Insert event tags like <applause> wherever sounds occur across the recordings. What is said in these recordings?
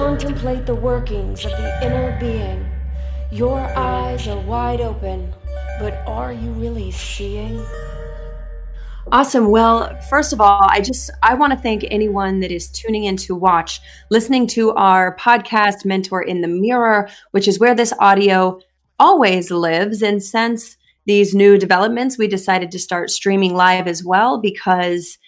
contemplate the workings of the inner being, your eyes are wide open, but are you really seeing? Awesome. Well, first of all, I just I want to thank anyone that is tuning in to watch, listening to our podcast Mentor in the Mirror, which is where this audio always lives and since these new developments, we decided to start streaming live as well because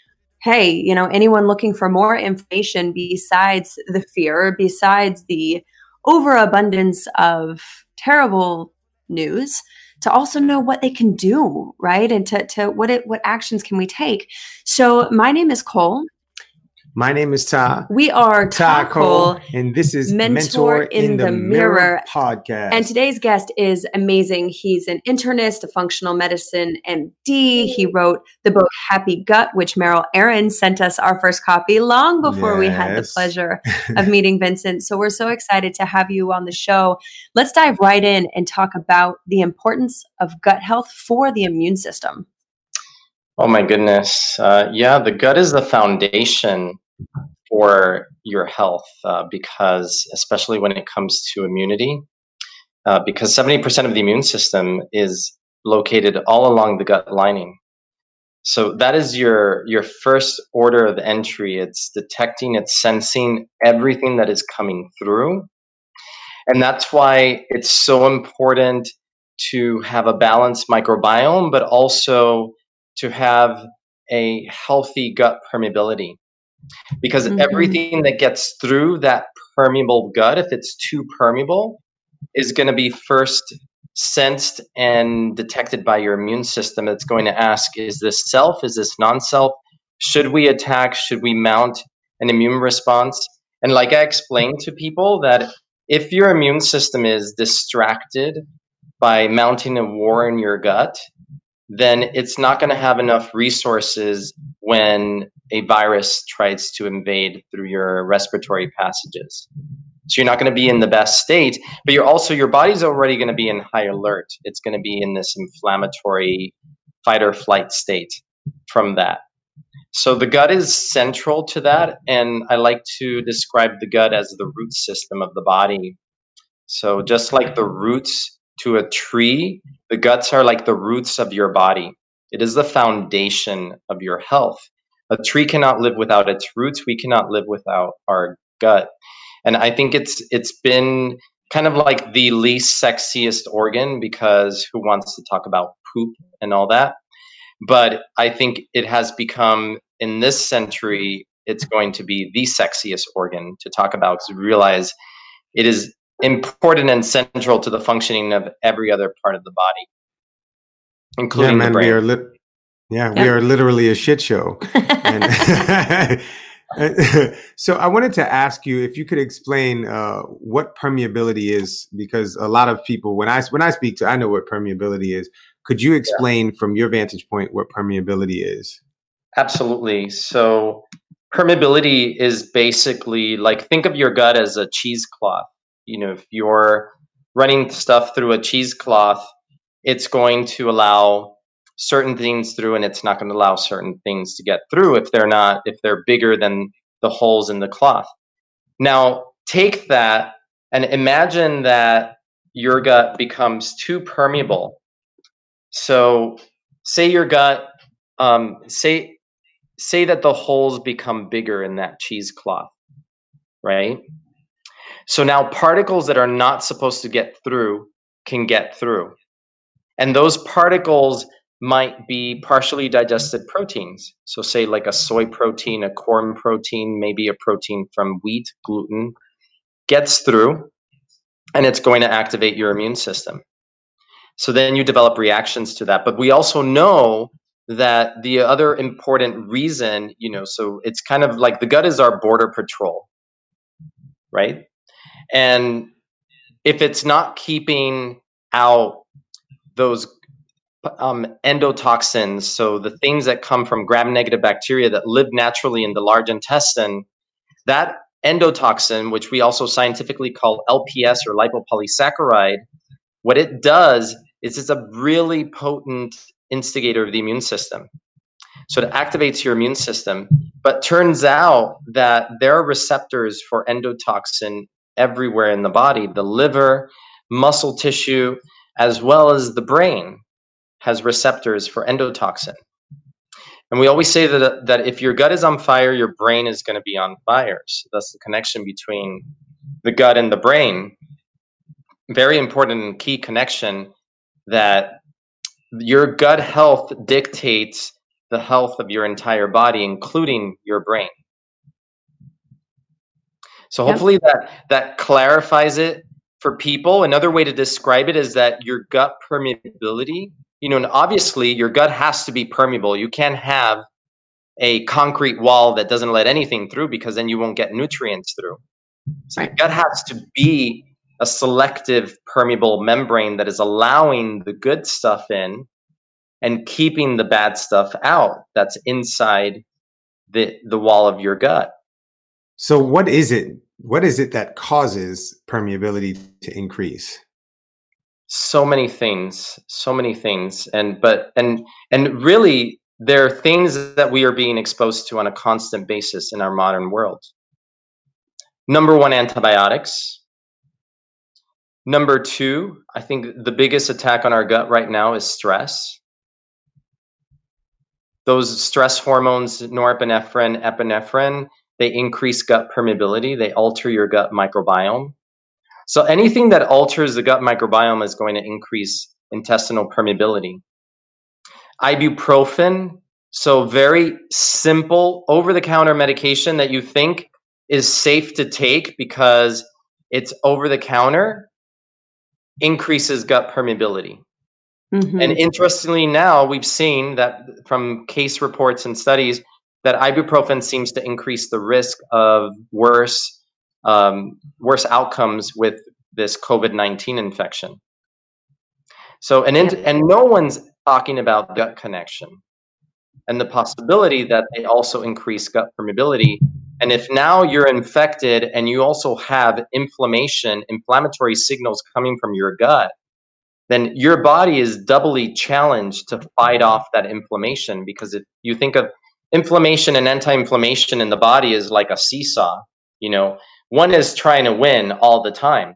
hey, you know, anyone looking for more information besides the fear, besides the overabundance of terrible news, to also know what they can do, right? And to, to what it what actions can we take. So my name is Cole. My name is Ta. We are Ta Cole, and this is Mentor, Mentor in, in, the, the Mirror, Mirror podcast. And today's guest is amazing. He's an internist, a functional medicine MD. He wrote the book Happy Gut, which Meryl Aaron sent us our first copy long before yes. we had the pleasure <laughs> of meeting Vincent. So we're so excited to have you on the show. Let's dive right in and talk about the importance of gut health for the immune system. Oh my goodness. Uh, yeah, the gut is the foundation for your health uh, because, especially when it comes to immunity, uh, because 70% of the immune system is located all along the gut lining. So that is your your first order of entry. It's detecting, it's sensing everything that is coming through. And that's why it's so important to have a balanced microbiome, but also to have a healthy gut permeability because mm-hmm. everything that gets through that permeable gut, if it's too permeable, is going to be first sensed and detected by your immune system. That's going to ask, is this self? Is this non self? Should we attack? Should we mount an immune response? And like I explained to people, that if your immune system is distracted by mounting a war in your gut, then it's not going to have enough resources when a virus tries to invade through your respiratory passages. So you're not going to be in the best state, but you're also your body's already going to be in high alert. It's going to be in this inflammatory fight or flight state from that. So the gut is central to that and I like to describe the gut as the root system of the body. So just like the roots to a tree, the guts are like the roots of your body. It is the foundation of your health. A tree cannot live without its roots. We cannot live without our gut. And I think it's it's been kind of like the least sexiest organ because who wants to talk about poop and all that? But I think it has become in this century it's going to be the sexiest organ to talk about because we realize it is important and central to the functioning of every other part of the body, including yeah, man, the brain. We are li- yeah, yeah, we are literally a shit show. <laughs> <laughs> so I wanted to ask you if you could explain uh, what permeability is, because a lot of people, when I when I speak to, I know what permeability is. Could you explain yeah. from your vantage point what permeability is? Absolutely. So permeability is basically like think of your gut as a cheesecloth you know if you're running stuff through a cheesecloth it's going to allow certain things through and it's not going to allow certain things to get through if they're not if they're bigger than the holes in the cloth. Now take that and imagine that your gut becomes too permeable. So say your gut um, say say that the holes become bigger in that cheesecloth right? So now particles that are not supposed to get through can get through. And those particles might be partially digested proteins. So, say like a soy protein, a corn protein, maybe a protein from wheat, gluten, gets through and it's going to activate your immune system. So then you develop reactions to that. But we also know that the other important reason, you know, so it's kind of like the gut is our border patrol, right? And if it's not keeping out those um, endotoxins, so the things that come from gram negative bacteria that live naturally in the large intestine, that endotoxin, which we also scientifically call LPS or lipopolysaccharide, what it does is it's a really potent instigator of the immune system. So it activates your immune system. But turns out that there are receptors for endotoxin everywhere in the body the liver, muscle tissue, as well as the brain has receptors for endotoxin. And we always say that, that if your gut is on fire, your brain is going to be on fire. So that's the connection between the gut and the brain. Very important and key connection that your gut health dictates the health of your entire body, including your brain. So hopefully that that clarifies it for people. Another way to describe it is that your gut permeability, you know, and obviously your gut has to be permeable. You can't have a concrete wall that doesn't let anything through because then you won't get nutrients through. So your gut has to be a selective permeable membrane that is allowing the good stuff in and keeping the bad stuff out that's inside the the wall of your gut. So what is it? What is it that causes permeability to increase? So many things, so many things. And but and and really there are things that we are being exposed to on a constant basis in our modern world. Number 1 antibiotics, Number two, I think the biggest attack on our gut right now is stress. Those stress hormones, norepinephrine, epinephrine, they increase gut permeability, they alter your gut microbiome. So anything that alters the gut microbiome is going to increase intestinal permeability. Ibuprofen, so very simple over the counter medication that you think is safe to take because it's over the counter increases gut permeability. Mm-hmm. And interestingly, now we've seen that from case reports and studies that ibuprofen seems to increase the risk of worse um, worse outcomes with this COVID nineteen infection. So, and in, and no one's talking about gut connection and the possibility that they also increase gut permeability and if now you're infected and you also have inflammation, inflammatory signals coming from your gut, then your body is doubly challenged to fight off that inflammation because if you think of inflammation and anti-inflammation in the body is like a seesaw, you know, one is trying to win all the time.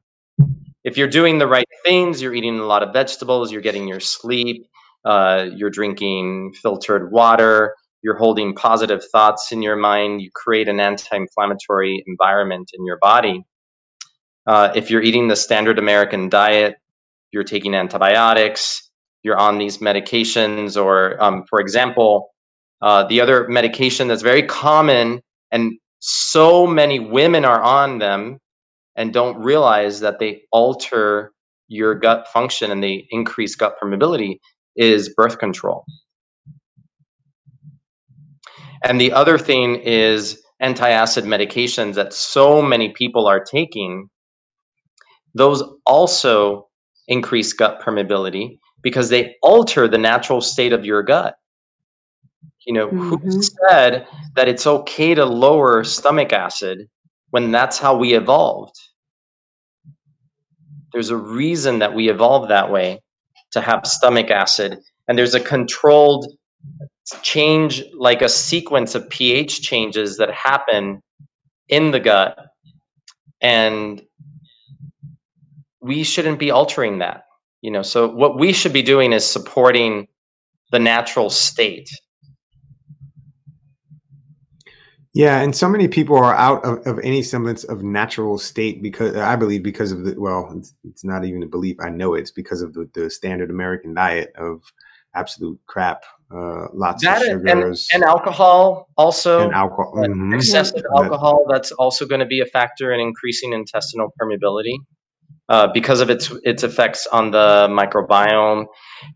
If you're doing the right things, you're eating a lot of vegetables, you're getting your sleep, uh, you're drinking filtered water, you're holding positive thoughts in your mind, you create an anti inflammatory environment in your body. Uh, if you're eating the standard American diet, you're taking antibiotics, you're on these medications, or um, for example, uh, the other medication that's very common and so many women are on them and don't realize that they alter your gut function and they increase gut permeability is birth control. And the other thing is antacid medications that so many people are taking. Those also increase gut permeability because they alter the natural state of your gut. You know, mm-hmm. who said that it's okay to lower stomach acid when that's how we evolved? There's a reason that we evolved that way to have stomach acid, and there's a controlled change like a sequence of pH changes that happen in the gut. And we shouldn't be altering that. You know, so what we should be doing is supporting the natural state. Yeah, and so many people are out of, of any semblance of natural state because I believe because of the well, it's, it's not even a belief. I know it's because of the, the standard American diet of absolute crap uh, lots that of sugars and, and, alcohol also and alcohol mm-hmm. excessive alcohol that's also going to be a factor in increasing intestinal permeability uh, because of its its effects on the microbiome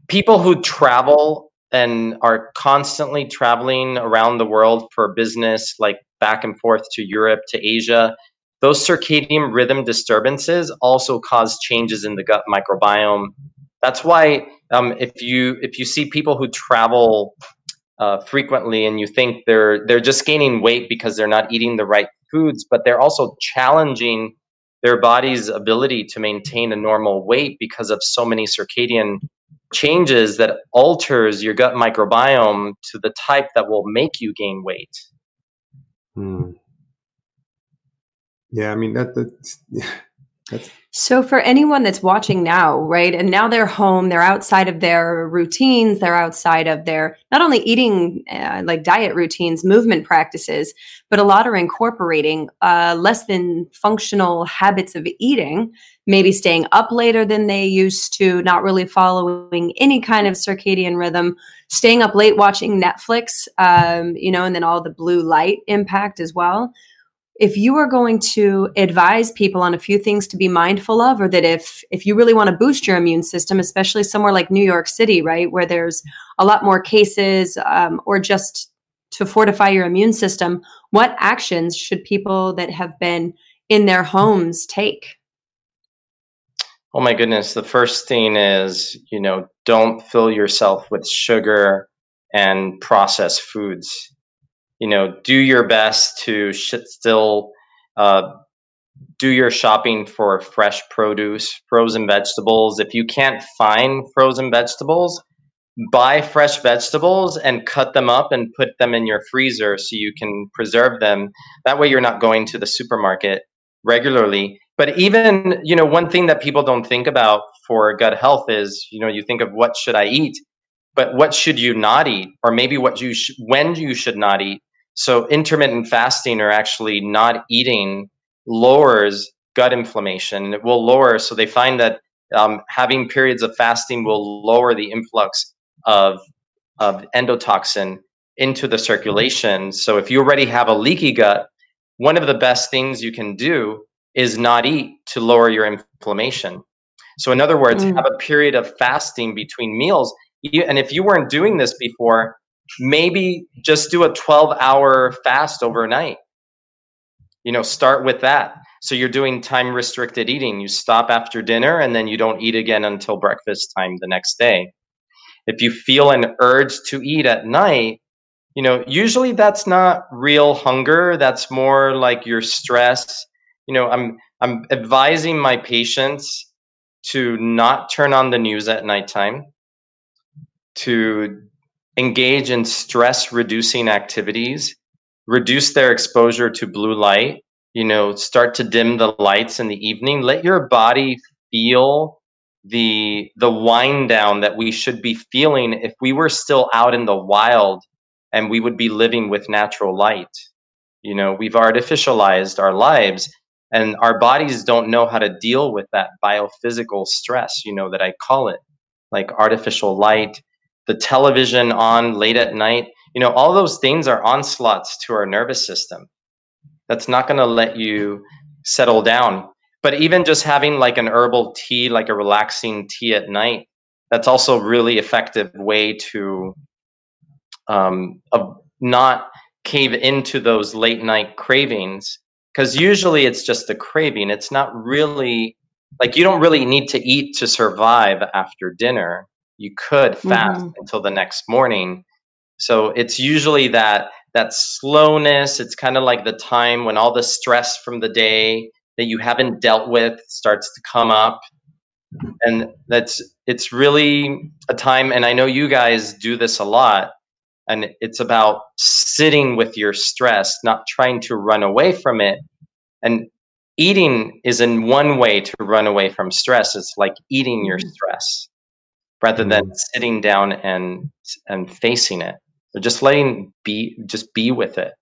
people who travel and are constantly traveling around the world for business like back and forth to Europe to Asia. Those circadian rhythm disturbances also cause changes in the gut microbiome. That's why um, if you if you see people who travel uh, frequently and you think they're they're just gaining weight because they're not eating the right foods, but they're also challenging their body's ability to maintain a normal weight because of so many circadian changes that alters your gut microbiome to the type that will make you gain weight. Hmm. Yeah, I mean that that's, <laughs> so for anyone that's watching now, right? And now they're home, they're outside of their routines, they're outside of their not only eating uh, like diet routines, movement practices, but a lot are incorporating uh, less than functional habits of eating, maybe staying up later than they used to, not really following any kind of circadian rhythm, staying up late watching Netflix, um, you know, and then all the blue light impact as well if you are going to advise people on a few things to be mindful of or that if if you really want to boost your immune system especially somewhere like new york city right where there's a lot more cases um, or just to fortify your immune system what actions should people that have been in their homes take? Oh my goodness the first thing is you know don't fill yourself with sugar and processed foods you know, do your best to still uh, do your shopping for fresh produce, frozen vegetables. If you can't find frozen vegetables, buy fresh vegetables and cut them up and put them in your freezer so you can preserve them. That way, you're not going to the supermarket regularly. But even, you know, one thing that people don't think about for gut health is, you know, you think of what should I eat, but what should you not eat, or maybe what you sh- when you should not eat. So intermittent fasting or actually not eating lowers gut inflammation. It will lower. So they find that um, having periods of fasting will lower the influx of of endotoxin into the circulation. So if you already have a leaky gut, one of the best things you can do is not eat to lower your inflammation. So in other words, mm. have a period of fasting between meals. And if you weren't doing this before, maybe just do a 12 hour fast overnight. You know start with that. So you're doing time restricted eating. You stop after dinner and then you don't eat again until breakfast time the next day. If you feel an urge to eat at night you know usually that's not real hunger. That's more like your stress. You know i'm i'm advising my patients to not turn on the news at nighttime to engage in stress reducing activities, reduce their exposure to blue light, you know, start to dim the lights in the evening, let your body feel the the wind down that we should be feeling if we were still out in the wild and we would be living with natural light. You know, we've artificialized our lives and our bodies don't know how to deal with that biophysical stress, you know, that I call it, like artificial light, the television on late at night, you know, all those things are onslaughts to our nervous system. That's not going to let you settle down. But even just having like an herbal tea, like a relaxing tea at night, that's also a really effective way to um, not cave into those late night cravings. Because usually it's just a craving. It's not really like you don't really need to eat to survive after dinner you could fast mm-hmm. until the next morning. So it's usually that that slowness. It's kind of like the time when all the stress from the day that you haven't dealt with starts to come up. And that's it's really a time and i know you guys do this a lot and it's about sitting with your stress not trying to run away from it. And eating is in one way to run away from stress. It's like eating your mm-hmm. stress rather than mm-hmm. sitting down and and facing it. Or just letting be just be with it.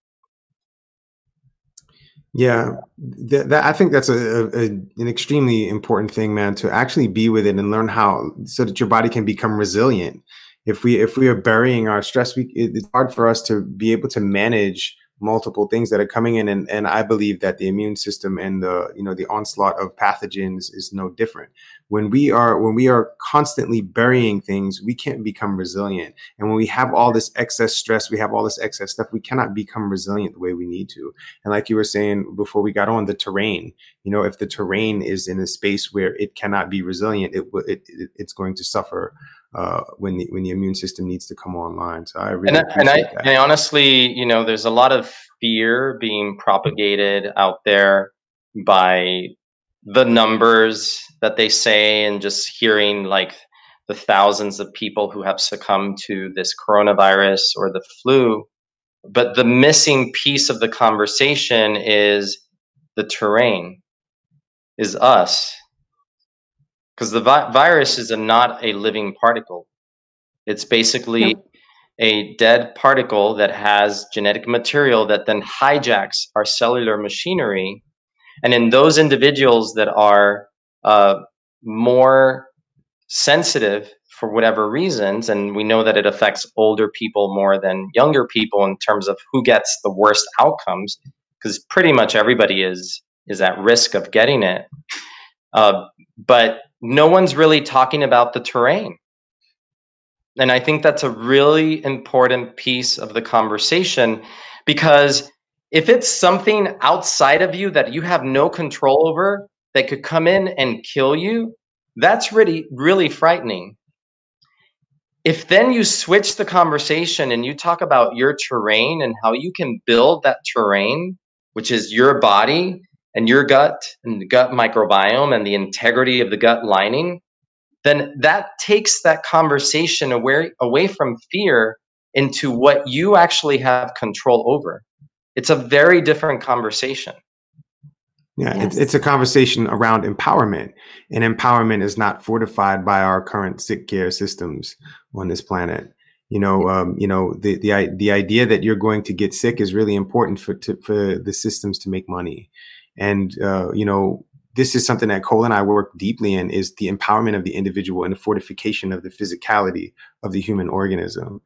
Yeah. That, that i think that's a, a, an extremely important thing man to actually be with it and learn how so that your body can become resilient. If we if we are burying our stress we, it's hard for us to be able to manage multiple things that are coming in and, and i believe that the immune system and the you know the onslaught of pathogens is no different when we are when we are constantly burying things we can't become resilient and when we have all this excess stress we have all this excess stuff we cannot become resilient the way we need to and like you were saying before we got on the terrain you know if the terrain is in a space where it cannot be resilient it, it, it it's going to suffer uh, when the when the immune system needs to come online. So I really and, and I, that. and I honestly, you know, there's a lot of fear being propagated out there by the numbers that they say, and just hearing like the thousands of people who have succumbed to this coronavirus or the flu. But the missing piece of the conversation is the terrain, is us. Because the vi- virus is a, not a living particle. It's basically no. a dead particle that has genetic material that then hijacks our cellular machinery. And in those individuals that are uh, more sensitive for whatever reasons, and we know that it affects older people more than younger people in terms of who gets the worst outcomes, because pretty much everybody is is at risk of getting it. Uh, but no one's really talking about the terrain. And I think that's a really important piece of the conversation because if it's something outside of you that you have no control over that could come in and kill you, that's really, really frightening. If then you switch the conversation and you talk about your terrain and how you can build that terrain, which is your body and your gut and the gut microbiome and the integrity of the gut lining, then that takes that conversation away, away from fear into what you actually have control over. It's a very different conversation. Yeah, yes. it's, it's a conversation around empowerment, and empowerment is not fortified by our current sick care systems on this planet. You know, um, you know the the the idea that you're going to get sick is really important for to, for the systems to make money, and uh, you know this is something that Cole and I work deeply in is the empowerment of the individual and the fortification of the physicality of the human organism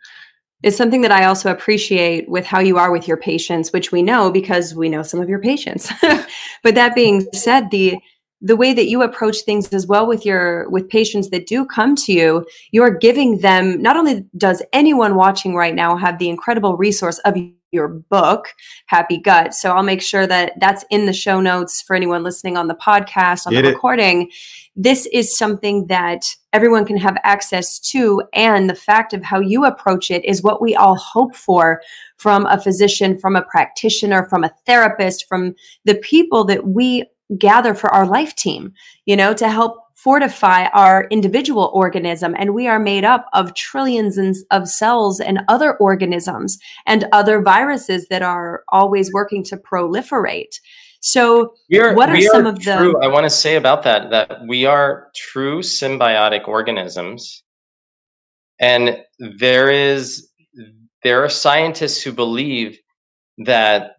is something that I also appreciate with how you are with your patients, which we know because we know some of your patients. <laughs> but that being said, the the way that you approach things as well with your with patients that do come to you you're giving them not only does anyone watching right now have the incredible resource of your book happy gut so i'll make sure that that's in the show notes for anyone listening on the podcast on Get the it. recording this is something that everyone can have access to and the fact of how you approach it is what we all hope for from a physician from a practitioner from a therapist from the people that we gather for our life team, you know, to help fortify our individual organism. And we are made up of trillions of cells and other organisms and other viruses that are always working to proliferate. So, are, what are some are of the? True, I want to say about that that we are true symbiotic organisms, and there is there are scientists who believe that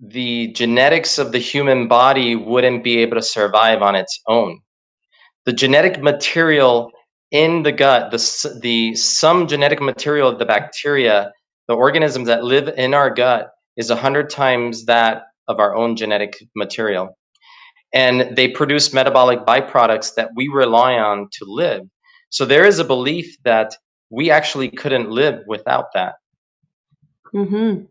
the genetics of the human body wouldn't be able to survive on its own. The genetic material in the gut, the, the some genetic material of the bacteria, the organisms that live in our gut, is 100 times that of our own genetic material. And they produce metabolic byproducts that we rely on to live. So there is a belief that we actually couldn't live without that. Mm-hmm.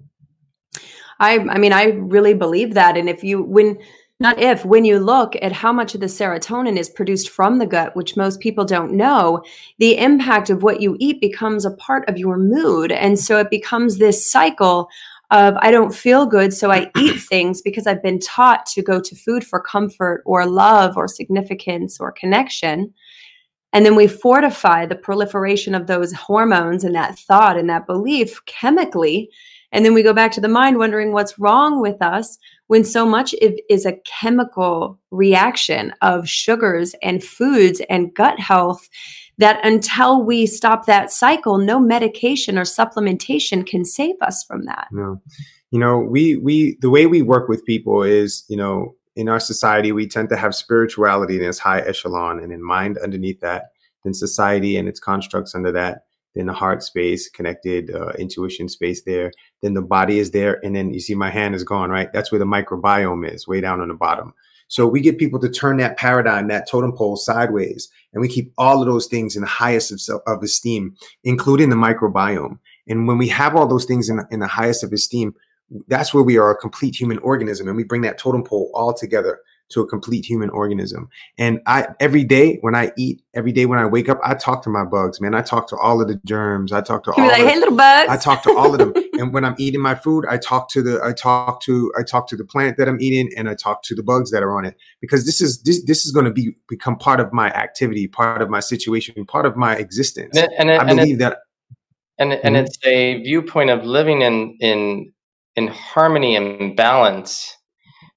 I I mean I really believe that and if you when not if when you look at how much of the serotonin is produced from the gut which most people don't know the impact of what you eat becomes a part of your mood. And so it becomes this cycle of I don't feel good so I eat <clears throat> things because I've been taught to go to food for comfort or love or significance or connection. And then we fortify the proliferation of those hormones and that thought and that belief chemically and then we go back to the mind wondering what's wrong with us when so much is a chemical reaction of sugars and foods and gut health that until we stop that cycle, no medication or supplementation can save us from that. No. You know, we we the way we work with people is, you know, in our society we tend to have spirituality in its high echelon and in mind underneath that, then society and its constructs under that then the heart space, connected uh, intuition space there, then the body is there, and then you see my hand is gone, right? That's where the microbiome is, way down on the bottom. So we get people to turn that paradigm, that totem pole sideways, and we keep all of those things in the highest of, self, of esteem, including the microbiome. And when we have all those things in, in the highest of esteem, that's where we are a complete human organism, and we bring that totem pole all together. To a complete human organism. And I every day when I eat, every day when I wake up, I talk to my bugs, man. I talk to all of the germs. I talk to all like, the, hey little bugs. I talk to all of them. <laughs> and when I'm eating my food, I talk to the I talk to I talk to the plant that I'm eating and I talk to the bugs that are on it. Because this is this this is going to be become part of my activity, part of my situation, part of my existence. And, it, and it, I believe that and and Mhm. it's a viewpoint of living in in in harmony and balance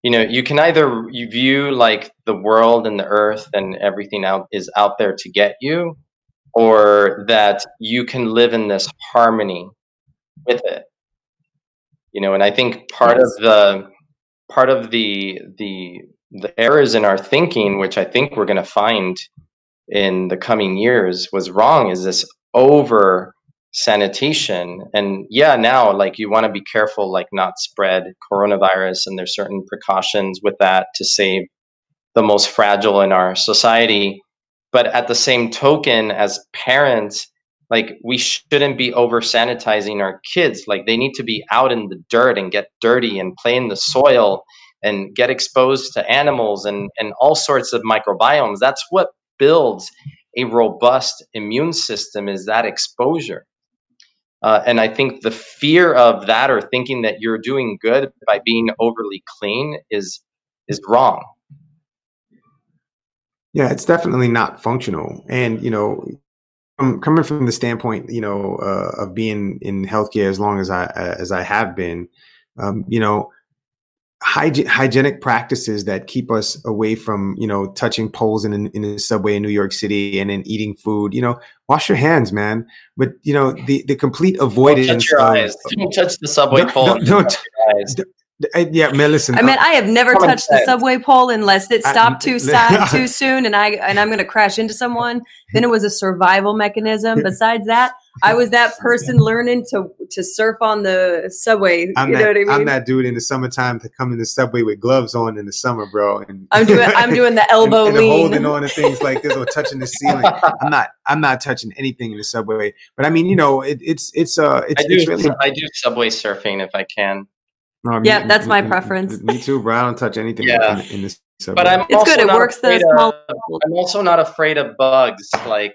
you know you can either you view like the world and the earth and everything out is out there to get you or that you can live in this harmony with it you know and i think part Yes. of the part of the the the errors in our thinking which i think we're going to find in the coming years was wrong is this over sanitation. And yeah now like you want to be careful like not spread coronavirus and there's certain precautions with that to save the most fragile in our society. But at the same token as parents like we shouldn't be over sanitizing our kids. Like they need to be out in the dirt and get dirty and play in the soil and get exposed to animals and and all sorts of microbiomes. That's what builds a robust immune system is that exposure uh, and I think the fear of that or thinking that you're doing good by being overly clean is is wrong. Yeah, it's definitely not functional. And, you know, um, coming from the standpoint, you know, uh, of being in healthcare as long as I as I have been, um, you know, hyg- hygienic practices that keep us away from, you know, touching poles in in the subway in New York City and then eating food. You know, wash your hands, man. But you know, the the complete Don't avoidance touch your of eyes. Don't touch the subway Don't- pole. don't- don't- touch your eyes. Uh, yeah, man. Listen, I mean, I have never Common touched the subway pole unless it I- <laughs> stopped too li- side too <laughs> soon, and I and I'm going to crash into someone. Then it was a survival mechanism. Besides that, I was that person learning to to surf on the subway. I'm you that, know what I mean? I'm that dude in the summertime to come in the subway with gloves on in the summer, bro. And I'm doing I'm <laughs> doing the and, elbow and lean. holding on to things like this or touching the ceiling. I'm not I'm not touching anything in the subway. But I mean, you know, it, it's it's uh it's, I do. it's really I do subway surfing if I can, no, me- Yeah, that's my me- preference. Me too, bro. I don't touch anything Yeah. in, in the subway. but I'm It's good. It works the small of- I'm also not afraid of bugs. Like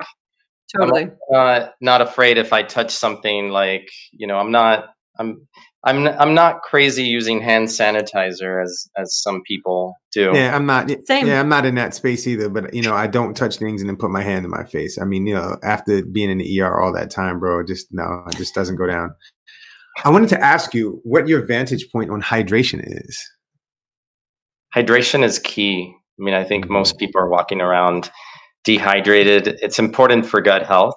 totally. not not afraid if I touch something. Like you know, I'm not. I'm. I'm. I'm not crazy using hand sanitizer as as some people do. yeah, I'm not. Same. Yeah, I'm not in that space either. But you know, I don't touch things and then put my hand in my face. I mean, you know, after being in the ER all that time, bro, just no, it just doesn't go down. I wanted to ask you what your vantage point on hydration is. hydration is key. I mean, I think Mhm. most people are walking around dehydrated. It's important for gut health.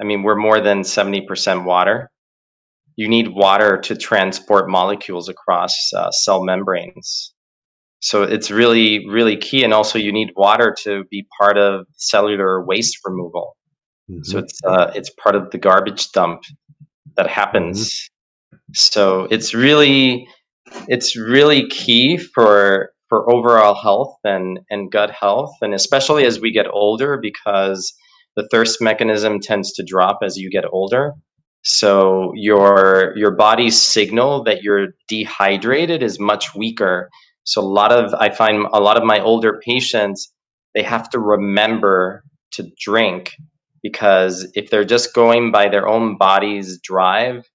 I mean, we're more than 70% water. You need water to transport molecules across uh, cell membranes. So it's really, really key. And also, you need water to be part of cellular waste removal. So it's uh, it's part of the garbage dump that happens. So it's really it's really key for for overall health and and gut health, and especially as we get older, because the thirst mechanism tends to drop as you get older. So your your body's signal that you're dehydrated is much weaker. So a lot of I find a lot of my older patients they have to remember to drink because if they're just going by their own body's drive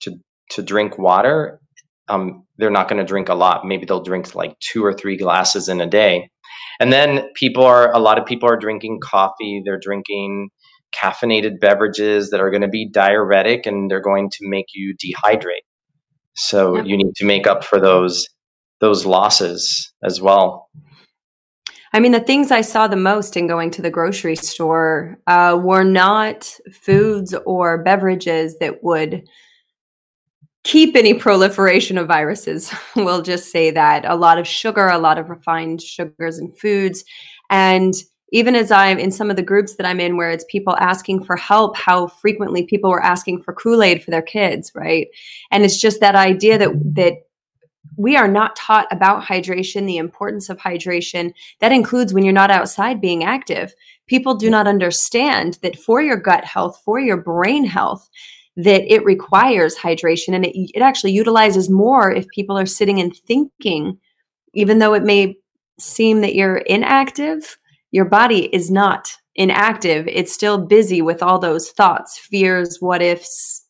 to to drink water, um, they're not going to drink a lot. Maybe they'll drink like two or three glasses in a day. And then people are a lot of people are drinking coffee. They're drinking caffeinated beverages that are going to be diuretic and they're going to make you dehydrate. So Yep. you need to make up for those those losses as well. I mean, the things I saw the most in going to the grocery store uh, were not foods or beverages that would keep any proliferation of viruses. <laughs> we'll just say that a lot of sugar, a lot of refined sugars and foods. And even as I'm in some of the groups that I'm in where it's people asking for help, how frequently people were asking for Kool-Aid for their kids, right? And it's just that idea that that we are not taught about hydration, the importance of hydration. That includes when you're not outside being active. People do not understand that for your gut health, for your brain health, that it requires hydration and it, it actually utilizes more if people are sitting and thinking, even though it may seem that you're inactive, your body is not inactive. It's still busy with all those thoughts, fears, what ifs.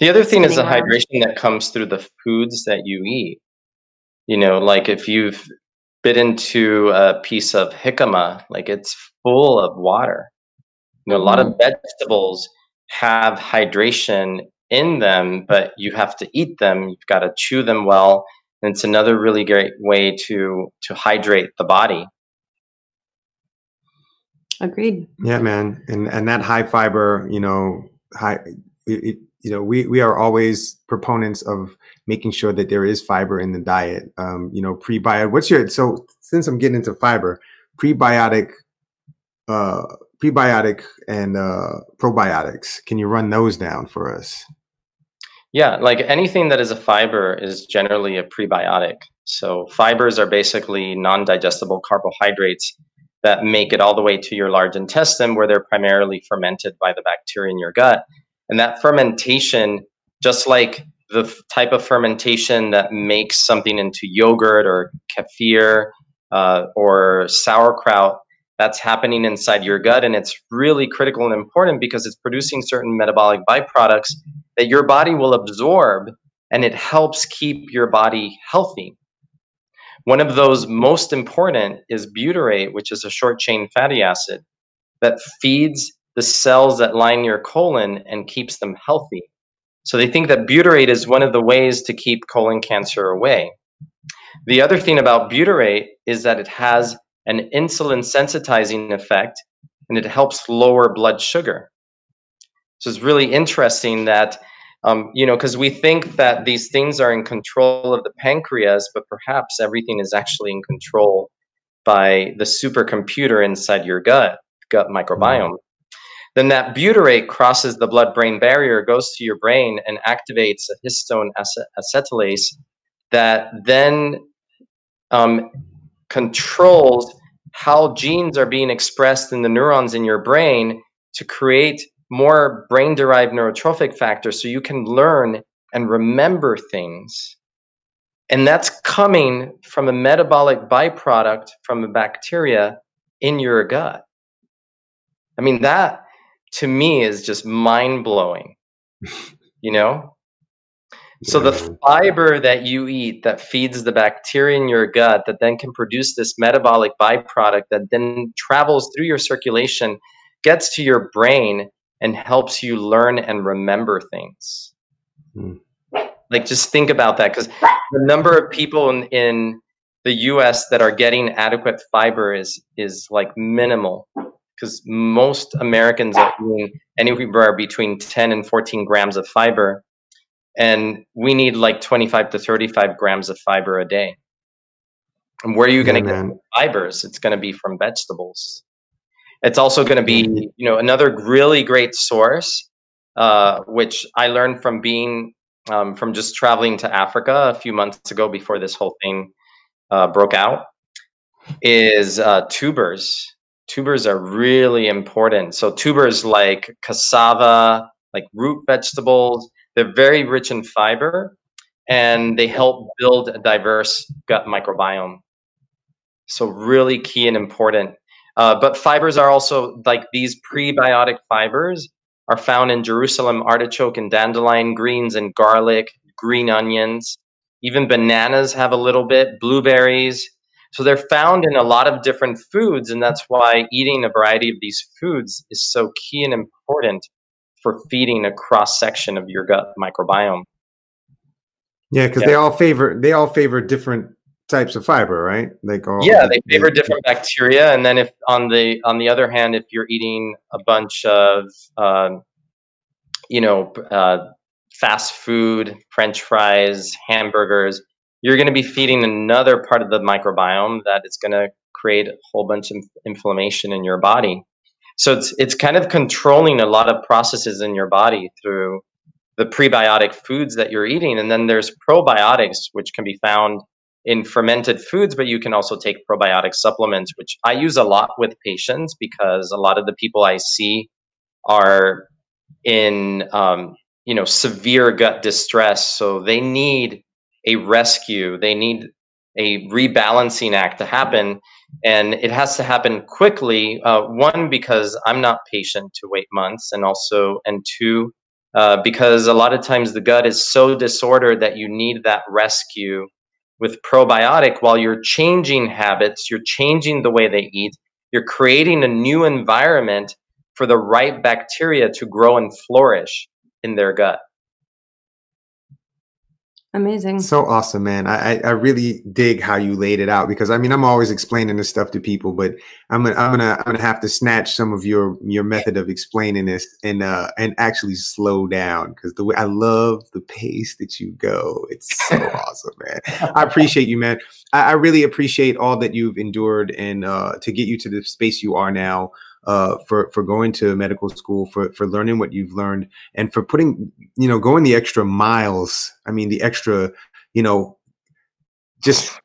The other thing is the around. hydration that comes through the foods that you eat. You know, like if you've bit into a piece of jicama, like it's full of water. You know, a lot of mm-hmm. vegetables have hydration in them, but you have to eat them. You've got to chew them well. And it's another really great way to to hydrate the body. Agreed. Yeah, man, and and that high fiber, you know, high, it, it, you know, we we are always proponents of making sure that there is fiber in the diet. Um, you know, prebiotic. What's your so since I'm getting into fiber, prebiotic, uh, prebiotic and uh, probiotics. Can you run those down for us? Yeah, like anything that is a fiber is generally a prebiotic. So fibers are basically non-digestible carbohydrates that make it all the way to your large intestine where they're primarily fermented by the bacteria in your gut. And that fermentation, just like the type of fermentation that makes something into yogurt or kefir uh, or sauerkraut, that's happening inside your gut. And it's really critical and important because it's producing certain metabolic byproducts that your body will absorb and it helps keep your body healthy. One of those most important is butyrate, which is a short chain fatty acid that feeds the cells that line your colon and keeps them healthy. So they think that butyrate is one of the ways to keep colon cancer away. The other thing about butyrate is that it has an insulin sensitizing effect and it helps lower blood sugar. So it's really interesting that, um, you know, because we think that these things are in control of the pancreas, but perhaps everything is actually in control by the supercomputer inside your gut, gut microbiome. Then that butyrate crosses the blood brain barrier, goes to your brain, and activates a histone acetylase that then um, controls how genes are being expressed in the neurons in your brain to create more brain derived neurotrophic factors so you can learn and remember things. And that's coming from a metabolic byproduct from a bacteria in your gut. I mean, that to me is just mind blowing. <laughs> you know? So the fiber that you eat that feeds the bacteria in your gut that then can produce this metabolic byproduct that then travels through your circulation, gets to your brain and helps you learn and remember things. Mm. Like just think about that because the number of people in, in the US that are getting adequate fiber is is like minimal because most Americans are eating anywhere between 10 and 14 grams of fiber. And we need like 25 to 35 grams of fiber a day. And where are you yeah, going to get fibers? It's going to be from vegetables. It's also going to be, you know, another really great source, uh, which I learned from being um, from just traveling to Africa a few months ago before this whole thing uh, broke out, is uh, tubers tubers are really important. So tubers like cassava, like root vegetables, they're very rich in fiber and they help build a diverse gut microbiome. So really key and important. Uh, but fibers are also like these prebiotic fibers are found in Jerusalem artichoke and dandelion greens and garlic, green onions. Even bananas have a little bit, blueberries, so they're found in a lot of different foods, and that's why eating a variety of these foods is so key and important for feeding a cross section of your gut microbiome. Yeah, because yeah. they all favor they all favor different types of fiber, right? Like all yeah, they favor different bacteria, and then if on the on the other hand, if you're eating a bunch of uh, you know uh, fast food, French fries, hamburgers, you're going to be feeding another part of the microbiome that is going to create a whole bunch of inflammation in your body. So it's it's kind of controlling a lot of processes in your body through the prebiotic foods that you're eating, and then there's probiotics which can be found in fermented foods, but you can also take probiotic supplements, which I use a lot with patients because a lot of the people I see are in um, you know severe gut distress, so they need a rescue. They need a rebalancing act to happen and it has to happen quickly uh, one because i'm not patient to wait months and also and two uh, because a lot of times the gut is so disordered that you need that rescue with probiotic while you're changing habits you're changing the way they eat you're creating a new environment for the right bacteria to grow and flourish in their gut Amazing. So awesome, man. I, I really dig how you laid it out because I mean I'm always explaining this stuff to people, but I'm gonna I'm gonna I'm gonna have to snatch some of your your method of explaining this and uh and actually slow down because the way I love the pace that you go. It's so <laughs> awesome, man. I appreciate you, man. I, I really appreciate all that you've endured and uh to get you to the space you are now uh, for for going to medical school, for for learning what you've learned, and for putting you know going the extra miles. I mean, the extra, you know, just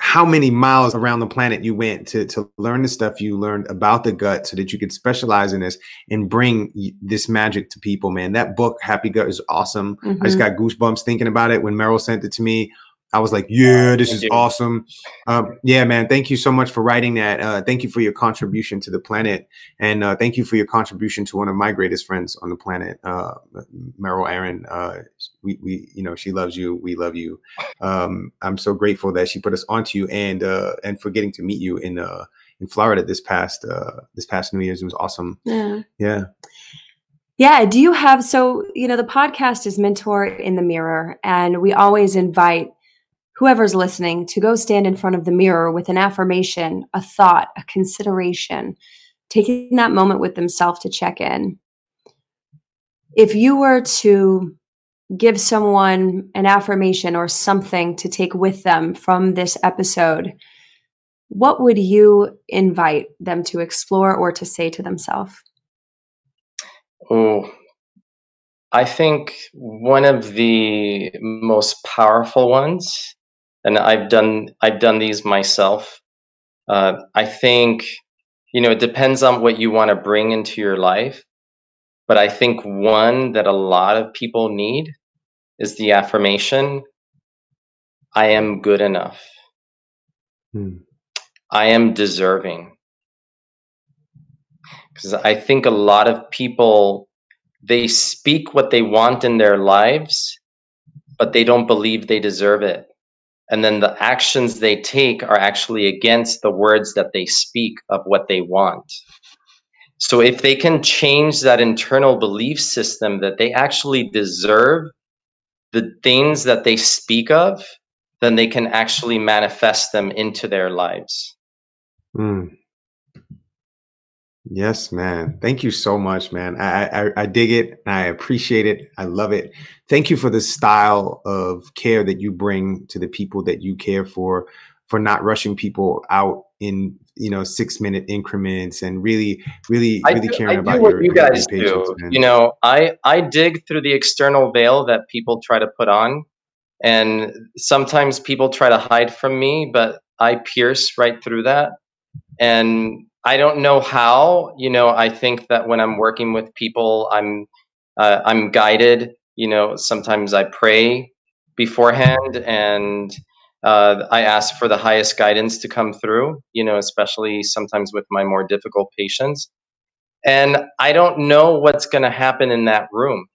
how many miles around the planet you went to to learn the stuff you learned about the gut so that you could specialize in this and bring this magic to people man that book happy gut is awesome mm-hmm. i just mm-hmm. got goosebumps thinking about it when meryl sent it to me I was like, yeah, this is awesome. Um, yeah, man, thank you so much for writing that. Uh, thank you for your contribution to the planet, and uh, thank you for your contribution to one of my greatest friends on the planet, uh, Meryl Aaron. Uh, we, we, you know, she loves you. We love you. Um, I'm so grateful that she put us onto you, and uh, and for getting to meet you in uh, in Florida this past this past New Year's. It was awesome. Yeah. Yeah. Yeah. Do you have so you know the podcast is Mentor in the Mirror, and we always invite whoever's listening to go stand in front of the mirror with an affirmation, a thought, a consideration, taking that moment with themselves to check in. If you were to give someone an affirmation or something to take with them from this episode, what would you invite them to explore or to say to themselves? Oh, I think one of the most powerful ones and I've done I've done these myself. Uh, I think you know it depends on what you want to bring into your life, but I think one that a lot of people need is the affirmation: "I am good enough. Hmm. I am deserving." Because I think a lot of people they speak what they want in their lives, but they don't believe they deserve it and then the actions they take are actually against the words that they speak of what they want. So if they can change that internal belief system that they actually deserve the things that they speak of, then they can actually manifest them into their lives. Mm. Yes, man. Thank you so much, man. I, I, I dig it. I appreciate it. I love it. Thank you for the style of care that you bring to the people that you care for, for not rushing people out in you know six minute increments and really, really, really do, caring I about what your, you guys patients, do. Man. You know, I I dig through the external veil that people try to put on, and sometimes people try to hide from me, but I pierce right through that and I don't know how. You know, I think that when I'm working with people, I'm uh, I'm guided. You know, sometimes I pray beforehand, and uh, I ask for the highest guidance to come through. You know, especially sometimes with my more difficult patients, and I don't know what's going to happen in that room.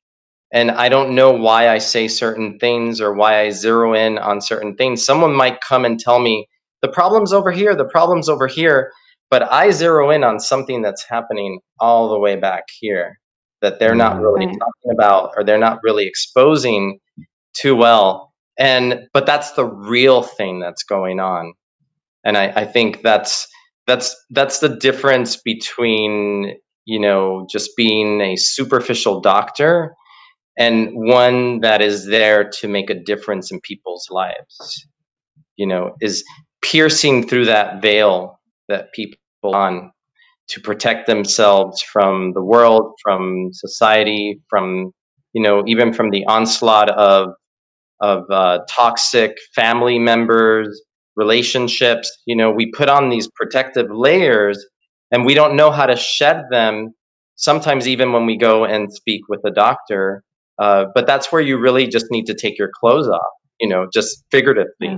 And I don't know why I say certain things or why I zero in on certain things. Someone might come and tell me, the problem's over here, the problem's over here but I zero in on something that's happening all the way back here that they're not mm, really right. talking about or they're not really exposing too well. And but that's the real thing that's going on. And I, I think that's that's that's the difference between you know just being a superficial doctor and one that is there to make a difference in people's lives you know is piercing through that veil that people on to protect themselves from the world, from society, from you know even from the onslaught of of uh, toxic family members, relationships. You know, we put on these protective layers, and we don't know how to shed them. Sometimes even when we go and speak with a doctor, uh, but that's where you really just need to take your clothes off. You know, just figuratively.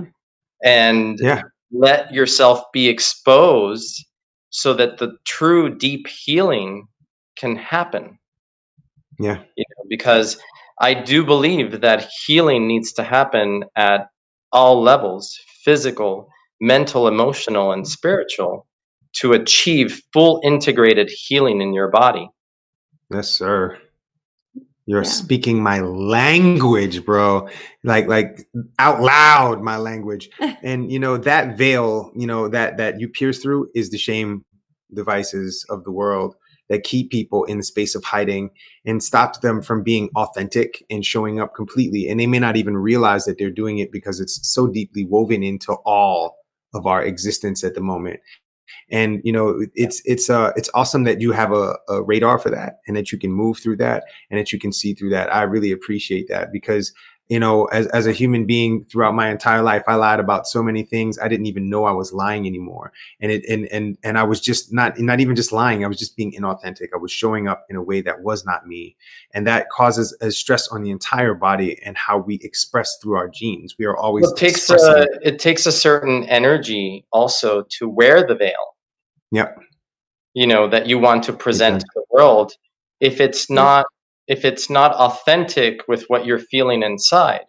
and Yeah. let yourself be exposed so that the true deep healing can happen Yeah. you know, because I do believe that healing needs to happen at all levels physical, mental, emotional, and spiritual to achieve full integrated healing in your body. Yes, sir. You're Yeah. speaking my language, bro. Like like out loud my language. <laughs> and you know that veil, you know, that that you pierce through is the shame devices of the world that keep people in the space of hiding and stops them from being authentic and showing up completely. And they may not even realize that they're doing it because it's so deeply woven into all of our existence at the moment and you know it's it's uh it's awesome that you have a, a radar for that and that you can move through that and that you can see through that. I really appreciate that because you know as, as a human being throughout my entire life i lied about so many things i didn't even know i was lying anymore. And it and and and i was just not not even just lying i was just being inauthentic. I was showing up in a way that was not me. And that causes a stress on the entire body and how we express through our genes. We are always Well, it takes a it. takes a certain energy also to wear the veil. Yep. You know that you want to present to the world. If it's not if it's not authentic with what you're feeling inside,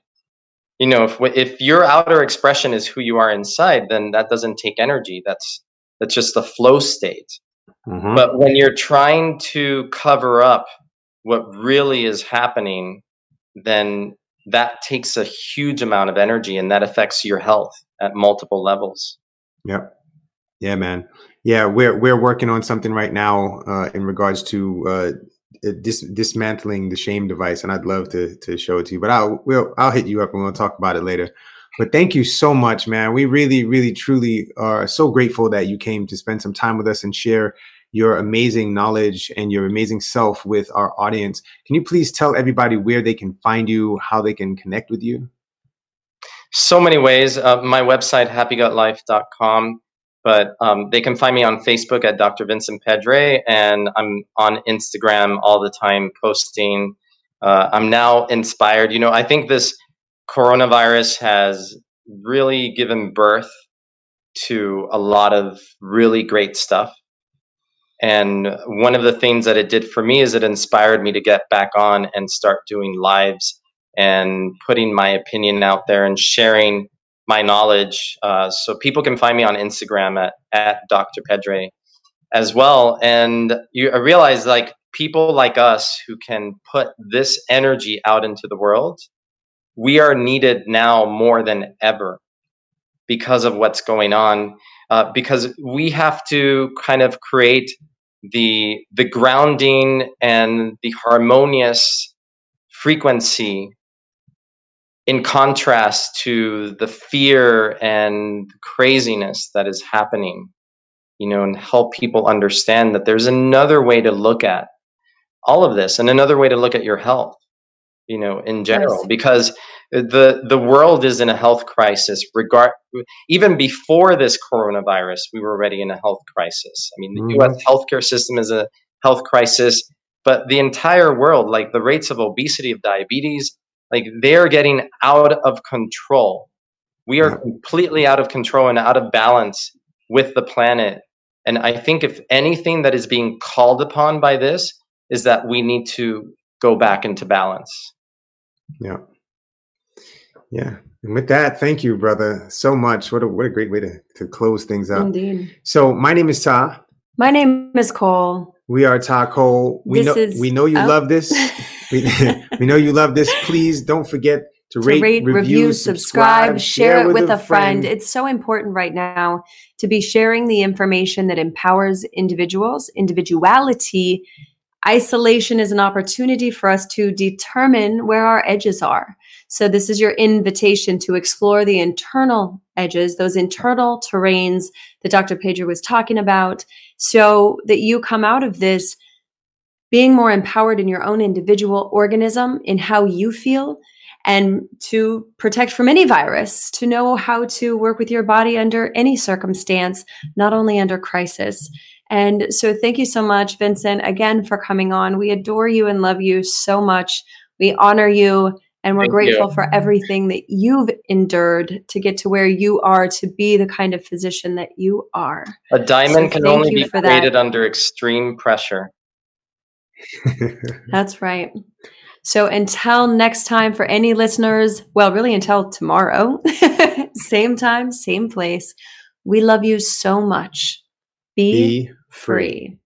you know, if if your outer expression is who you are inside, then that doesn't take energy. That's that's just the flow state. Mhm. But when you're trying to cover up what really is happening, then that takes a huge amount of energy and that affects your health at multiple levels. Yep. Yeah, man. Yeah, we're we're working on something right now uh, in regards to uh, dis- dismantling the shame device, and I'd love to to show it to you. But I'll we'll I'll hit you up and we'll talk about it later. But thank you so much, man. We really, really, truly are so grateful that you came to spend some time with us and share your amazing knowledge and your amazing self with our audience. Can you please tell everybody where they can find you, how they can connect with you? So many ways. Uh, my website, happygutlife.com, but um, they can find me on Facebook at Dr. Vincent Pedre, and I'm on Instagram all the time posting. Uh, I'm now inspired. You know, I think this coronavirus has really given birth to a lot of really great stuff. And one of the things that it did for me is it inspired me to get back on and start doing lives and putting my opinion out there and sharing my knowledge. Uh, so people can find me on Instagram at, at Dr. Pedre as well. And you I realize like people like us who can put this energy out into the world, we are needed now more than ever because of what's going on. Uh, because we have to kind of create the the grounding and the harmonious frequency in contrast to the fear and craziness that is happening you know and help people understand that there's another way to look at all of this and another way to look at your health you know in general Yes. because the the world is in a health crisis regard even before this coronavirus we were already in a health crisis i mean the Mhm. us healthcare system is a health crisis but the entire world like the rates of obesity of diabetes like they're getting out of control we are Yeah. completely out of control and out of balance with the planet and i think if anything that is being called upon by this is that we need to go back into balance Yeah. Yeah. And with that, thank you, brother, so much. What a what a great way to, to close things up. Indeed. So my name is Ta. My name is Cole. We are Ta Cole. We This know is- we know you oh. love this. <laughs> We, <laughs> we know you love this. Please don't forget to, to rate, rate, review, subscribe, share it with a friend. It's so important right now to be sharing the information that empowers individuals, individuality. Isolation is an opportunity for us to determine where our edges are. So, this is your invitation to explore the internal edges, those internal terrains that Dr. Pedre was talking about, so that you come out of this being more empowered in your own individual organism, in how you feel, and to protect from any virus, to know how to work with your body under any circumstance, not only under crisis. And so, thank you so much, Vincent, again for coming on. We adore you and love you so much. We honor you And we're Thank grateful you. for everything that you've endured to get to where you are to be the kind of physician that you are. A diamond So can only be for that. created under extreme pressure. That's right. So until next time, for any listeners, well, really until tomorrow, <laughs> same time, same place, we love you so much. Be, Be free. free.